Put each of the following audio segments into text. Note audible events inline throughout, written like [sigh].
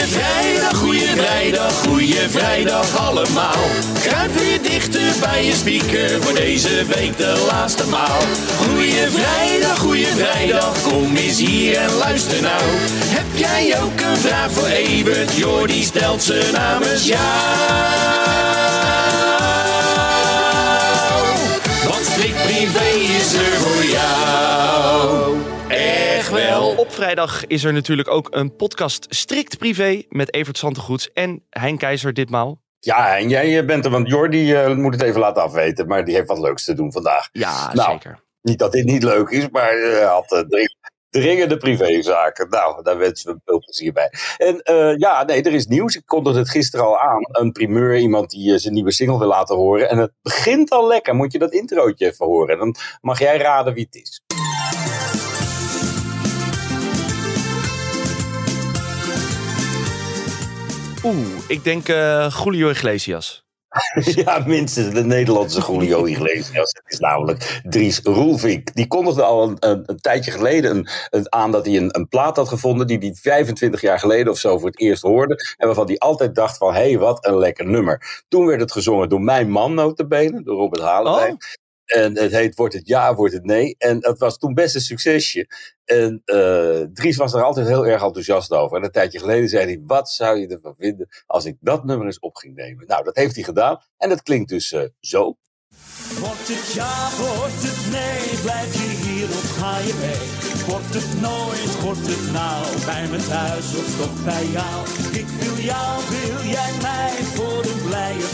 Goeie vrijdag, goeie vrijdag, goeie vrijdag allemaal. Kruip weer dichter bij je speaker voor deze week de laatste maal. Goeie vrijdag, goeie vrijdag, kom eens hier en luister nou. Heb jij ook een vraag voor Evert? Jordi stelt ze namens jou. Want strikt privé is er voor jou. Wel. Op vrijdag is er natuurlijk ook een podcast strikt privé met Evert Santegoeds en Hein Keizer ditmaal. Ja, en jij eh, bent er, want Jordi uh, moet het even laten afweten, maar die heeft wat leuks te doen vandaag. Ja, Nou, zeker. Niet dat dit niet leuk is, maar eh, hij had uh, dring- dringende privézaken. Nou, daar wensen we veel plezier bij. En eh, ja, nee, er is nieuws. Ik kondigde het gisteren al aan. Een primeur, iemand die eh, zijn nieuwe single wil laten horen. En het begint al lekker. Moet je dat introotje even horen. Dan mag jij raden wie het is. Oeh, ik denk eh Julio Iglesias. [laughs] Ja, minstens de Nederlandse Julio [laughs] Iglesias. Het is namelijk Dries Roelvink. Die kondigde al een, een, een tijdje geleden een, een- aan dat hij een, een plaat had gevonden die hij 25 jaar geleden of zo voor het eerst hoorde. En waarvan hij altijd dacht van, hé, hey, wat een lekker nummer. Toen werd het gezongen door mijn man notabene, door Robert Halenwijk. Oh. En het heet Wordt het ja, wordt het nee. En dat was toen best een succesje. En eh, Dries was er altijd heel erg enthousiast over. En een tijdje geleden zei hij, wat zou je ervan vinden als ik dat nummer eens op ging nemen? Nou, dat heeft hij gedaan. En dat klinkt dus eh, zo. Wordt het ja, wordt het nee, blijf je hier of ga je mee? Wordt het nooit, wordt het nou, bij me thuis of toch bij jou? Ik wil jou, wil jij mij, voor een blije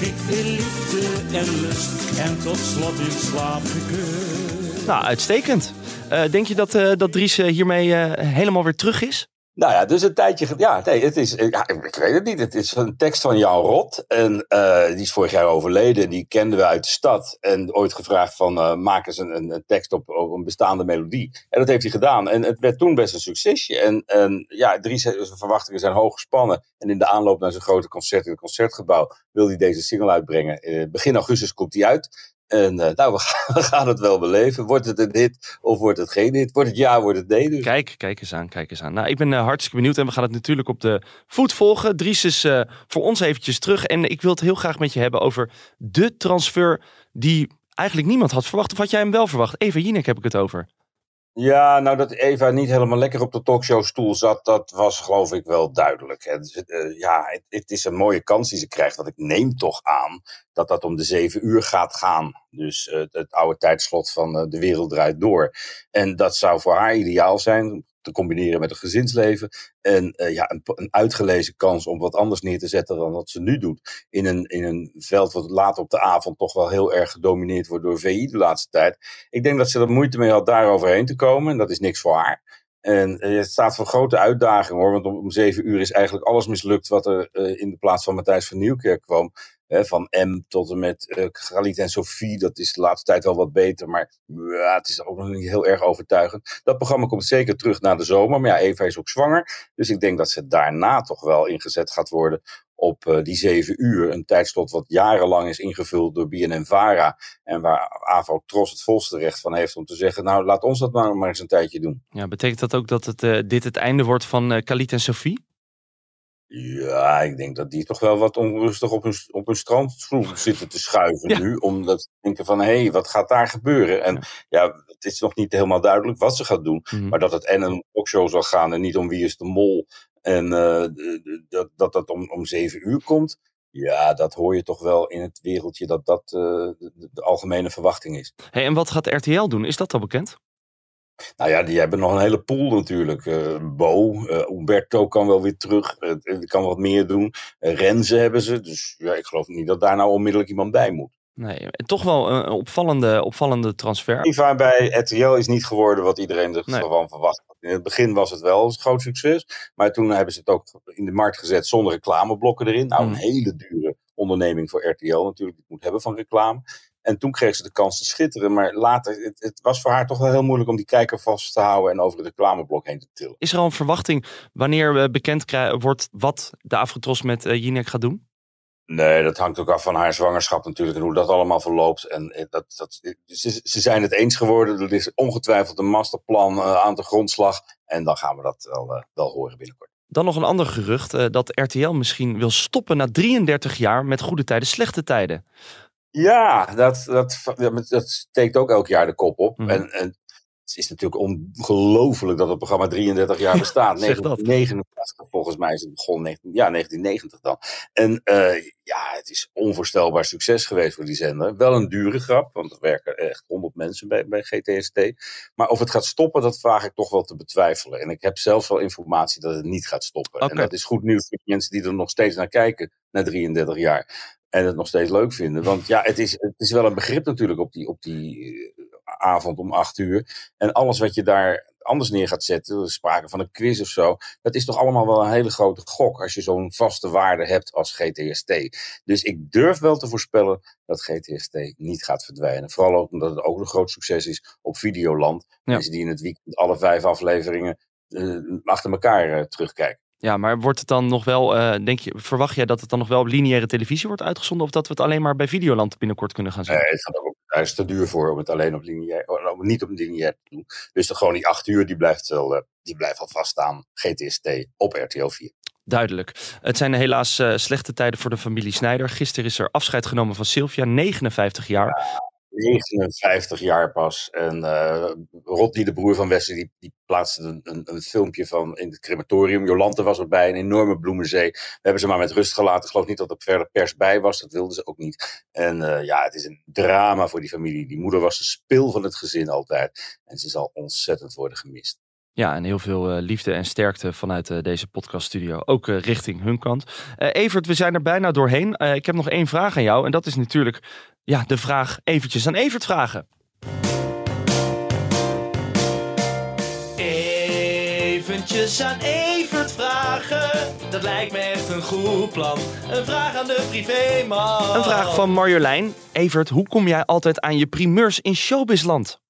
Ik wil liefde en lust en tot slot in slaap gekust. Nou, uitstekend. Eh, denk je dat, eh, dat Dries eh, hiermee helemaal weer terug is? Nou ja, dus een tijdje. Ja, nee, het is. eh, ik weet het niet. Het is een tekst van Jan Rot. En eh, die is vorig jaar overleden. Die kenden we uit de stad. En ooit gevraagd van. eh, maak eens een, een, tekst op, op een bestaande melodie. En dat heeft hij gedaan. En het werd toen best een succesje. En, ja, zijn verwachtingen zijn hoog gespannen. En in de aanloop naar zijn grote concert in het concertgebouw. wil hij deze single uitbrengen. Begin augustus komt hij uit. En eh, nou, [laughs] we gaan, het wel beleven. Wordt het een hit of wordt het geen hit? Wordt het ja, wordt het nee? Dus. Kijk, kijk eens aan, kijk eens aan. Nou, ik ben eh, hartstikke benieuwd en we gaan het natuurlijk op de voet volgen. Dries is eh, voor ons eventjes terug en ik wil het heel graag met je hebben over de transfer die eigenlijk niemand had verwacht. Of had jij hem wel verwacht? Eva Jinek heb ik het over. Ja, nou dat Eva niet helemaal lekker op de talkshowstoel zat, dat was geloof ik wel duidelijk. En, eh, ja, het, het is een mooie kans die ze krijgt, want ik neem toch aan dat dat om de zeven uur gaat gaan. Dus eh, het oude tijdslot van eh, de wereld draait door. En dat zou voor haar ideaal zijn, te combineren met een gezinsleven. En eh, ja, een, een uitgelezen kans om wat anders neer te zetten dan wat ze nu doet. In een, in een veld wat later op de avond toch wel heel erg gedomineerd wordt door VI de laatste tijd. Ik denk dat ze er moeite mee had daar overheen te komen. En dat is niks voor haar. En eh, het staat voor grote uitdaging hoor. Want om, om zeven uur is eigenlijk alles mislukt wat er eh, in de plaats van Matthijs van Nieuwkerk kwam. Van M tot en met Galit en Sophie. Dat is de laatste tijd wel wat beter. Maar het is ook nog niet heel erg overtuigend. Dat programma komt zeker terug na de zomer. Maar ja, Eva is ook zwanger. Dus ik denk dat ze daarna toch wel ingezet gaat worden op eh, die zeven uur. Een tijdslot wat jarenlang is ingevuld door BNN-Vara. En waar AVO Tros het volste recht van heeft om te zeggen... nou, laat ons dat maar, eens een tijdje doen. Ja, betekent dat ook dat het, eh, dit het einde wordt van Khalid en Sophie? Ja, ik denk dat die toch wel wat onrustig op hun, op hun [laughs] zitten te schuiven Ja. nu. Omdat ze denken van, hé, hey, wat gaat daar gebeuren? En ja. het is nog niet helemaal duidelijk wat ze gaat doen. Mhm. Maar dat het en een talkshow zal gaan en niet om wie is de mol. En eh, dat dat, dat om, om zeven uur komt. Ja, dat hoor je toch wel in het wereldje dat dat eh, de, de algemene verwachting is. Hey, en wat gaat RTL doen? Is dat al bekend? Nou ja, die hebben nog een hele pool natuurlijk. Eh, Bo, eh, Umberto kan wel weer terug. die kan wat meer doen. Renze hebben ze. Dus ja, ik geloof niet dat daar nou onmiddellijk iemand bij moet. Nee, toch wel een opvallende, opvallende transfer. Eva bij RTL is niet geworden wat iedereen Nee. ervan verwacht had. In het begin was het wel een groot succes. Maar toen hebben ze het ook in de markt gezet zonder reclameblokken erin. Nou, een Mm. hele dure onderneming voor RTL natuurlijk. Die het moet hebben van reclame. En toen kreeg ze de kans te schitteren. Maar later, het, het was voor haar toch wel heel moeilijk om die kijker vast te houden en over het reclameblok heen te tillen. Is er al een verwachting wanneer eh, bekend wordt wat de Afrotros met eh, Jinek gaat doen? Nee, dat hangt ook af van haar zwangerschap natuurlijk en hoe dat allemaal verloopt. En eh, dat, dat, ze, ze zijn het eens geworden. Er is ongetwijfeld een masterplan aan de grondslag. En dan gaan we dat wel, wel horen binnenkort. Dan nog een ander gerucht uh, dat RTL misschien wil stoppen na 33 jaar met goede tijden, slechte tijden. Ja, dat, dat, dat steekt ook elk jaar de kop op. Mm. En, en het is natuurlijk ongelooflijk dat het programma 33 jaar [laughs] bestaat. 1989 volgens mij is het begonnen. Ja, 1990 dan. En uh, ja, het is onvoorstelbaar succes geweest voor die zender. Wel een dure grap, want er werken echt 100 mensen bij, bij GTST. Maar of het gaat stoppen, dat vraag ik toch wel te betwijfelen. En ik heb zelf wel informatie dat het niet gaat stoppen. En dat is goed nieuws voor de mensen die er nog steeds naar kijken, na 33 jaar. En het nog steeds leuk vinden. Want ja, het is, het is wel een begrip natuurlijk op die, op die avond om acht uur. En alles wat je daar anders neer gaat zetten, sprake van een quiz of zo, dat is toch allemaal wel een hele grote gok als je zo'n vaste waarde hebt als GTST. Dus ik durf wel te voorspellen dat GTST niet gaat verdwijnen. Vooral ook omdat het ook een groot succes is op Videoland. Mensen die in het weekend alle vijf afleveringen uh, achter elkaar uh, terugkijken. Ja, maar wordt het dan nog wel, uh, denk je, verwacht jij dat het dan nog wel op lineaire televisie wordt uitgezonden? Of dat we het alleen maar bij Videoland binnenkort kunnen gaan zien? Nee, het gaat ook hij is te duur voor om het alleen op lineair, om niet op lineair te doen. Dus gewoon die acht uur, die blijft wel, uh, die blijft al vaststaan. GTST op RTL 4. Duidelijk. Het zijn helaas uh, slechte tijden voor de familie Snijder. Gisteren is er afscheid genomen van Sylvia, 59 jaar. 59 jaar pas. En uh, Rodney, de broer van Wesley, die, die plaatste een, een, een, filmpje van in het crematorium. Jolante was erbij, een enorme bloemenzee. We hebben ze maar met rust gelaten. Ik geloof niet dat er verder pers bij was, dat wilden ze ook niet. En uh, ja, het is een drama voor die familie. Die moeder was de spil van het gezin altijd. En ze zal ontzettend worden gemist. Ja, en heel veel uh, liefde en sterkte vanuit uh, deze podcaststudio. Ook richting hun kant. Evert, we zijn er bijna doorheen. ik heb nog één vraag aan jou. En dat is natuurlijk ja, de vraag eventjes aan Evert vragen. Eventjes aan Evert vragen. Dat lijkt me echt een goed plan. Een vraag aan de privéman. Een vraag van Marjolein. Evert, hoe kom jij altijd aan je primeurs in showbizland?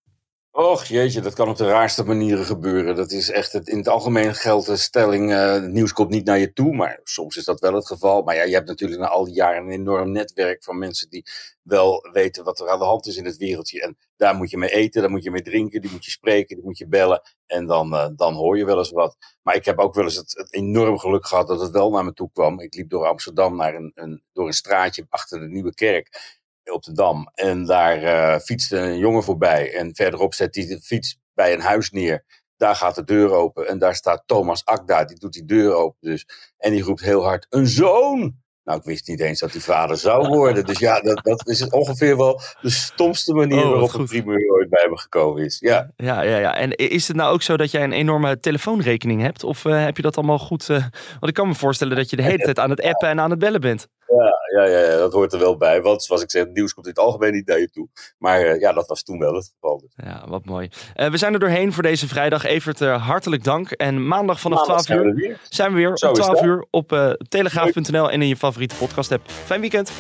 Och jeetje, dat kan op de raarste manieren gebeuren. Dat is echt het, in het algemeen geldt de stelling, uh, nieuws komt niet naar je toe. Maar soms is dat wel het geval. Maar ja, je hebt natuurlijk na al die jaren een enorm netwerk van mensen die wel weten wat er aan de hand is in het wereldje. En daar moet je mee eten, daar moet je mee drinken, die moet je spreken, die moet je bellen. En dan, uh, dan hoor je wel eens wat. Maar ik heb ook wel eens het, het, enorm geluk gehad dat het wel naar me toe kwam. Ik liep door Amsterdam naar een, een, door een straatje achter de Nieuwe Kerk op de Dam. En daar uh, fietste een jongen voorbij. En verderop zet hij de fiets bij een huis neer. Daar gaat de deur open. En daar staat Thomas Akda. Die doet die deur open dus. En die roept heel hard: Een zoon! Nou, ik wist niet eens dat hij vader zou worden. Dus ja, dat, dat is ongeveer wel de stomste manier oh, waarop een primeur ooit bij me gekomen is. Ja. Ja, ja, ja. En is het nou ook zo dat jij een enorme telefoonrekening hebt? Of uh, heb je dat allemaal goed? Uh, want ik kan me voorstellen dat je de hele tijd aan het appen en aan het bellen bent. Ja, ja, ja, dat hoort er wel bij. Want zoals ik zei, het nieuws komt in het algemeen niet naar je toe. Maar uh, ja, dat was toen wel het geval. Dus. Ja, wat mooi. we zijn er doorheen voor deze vrijdag. Evert, hartelijk dank. En maandag vanaf maandag 12 uur zijn we weer, op 12 uur op telegraaf.nl en in je favoriete podcast app. Fijn weekend.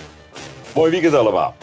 Mooi weekend allemaal.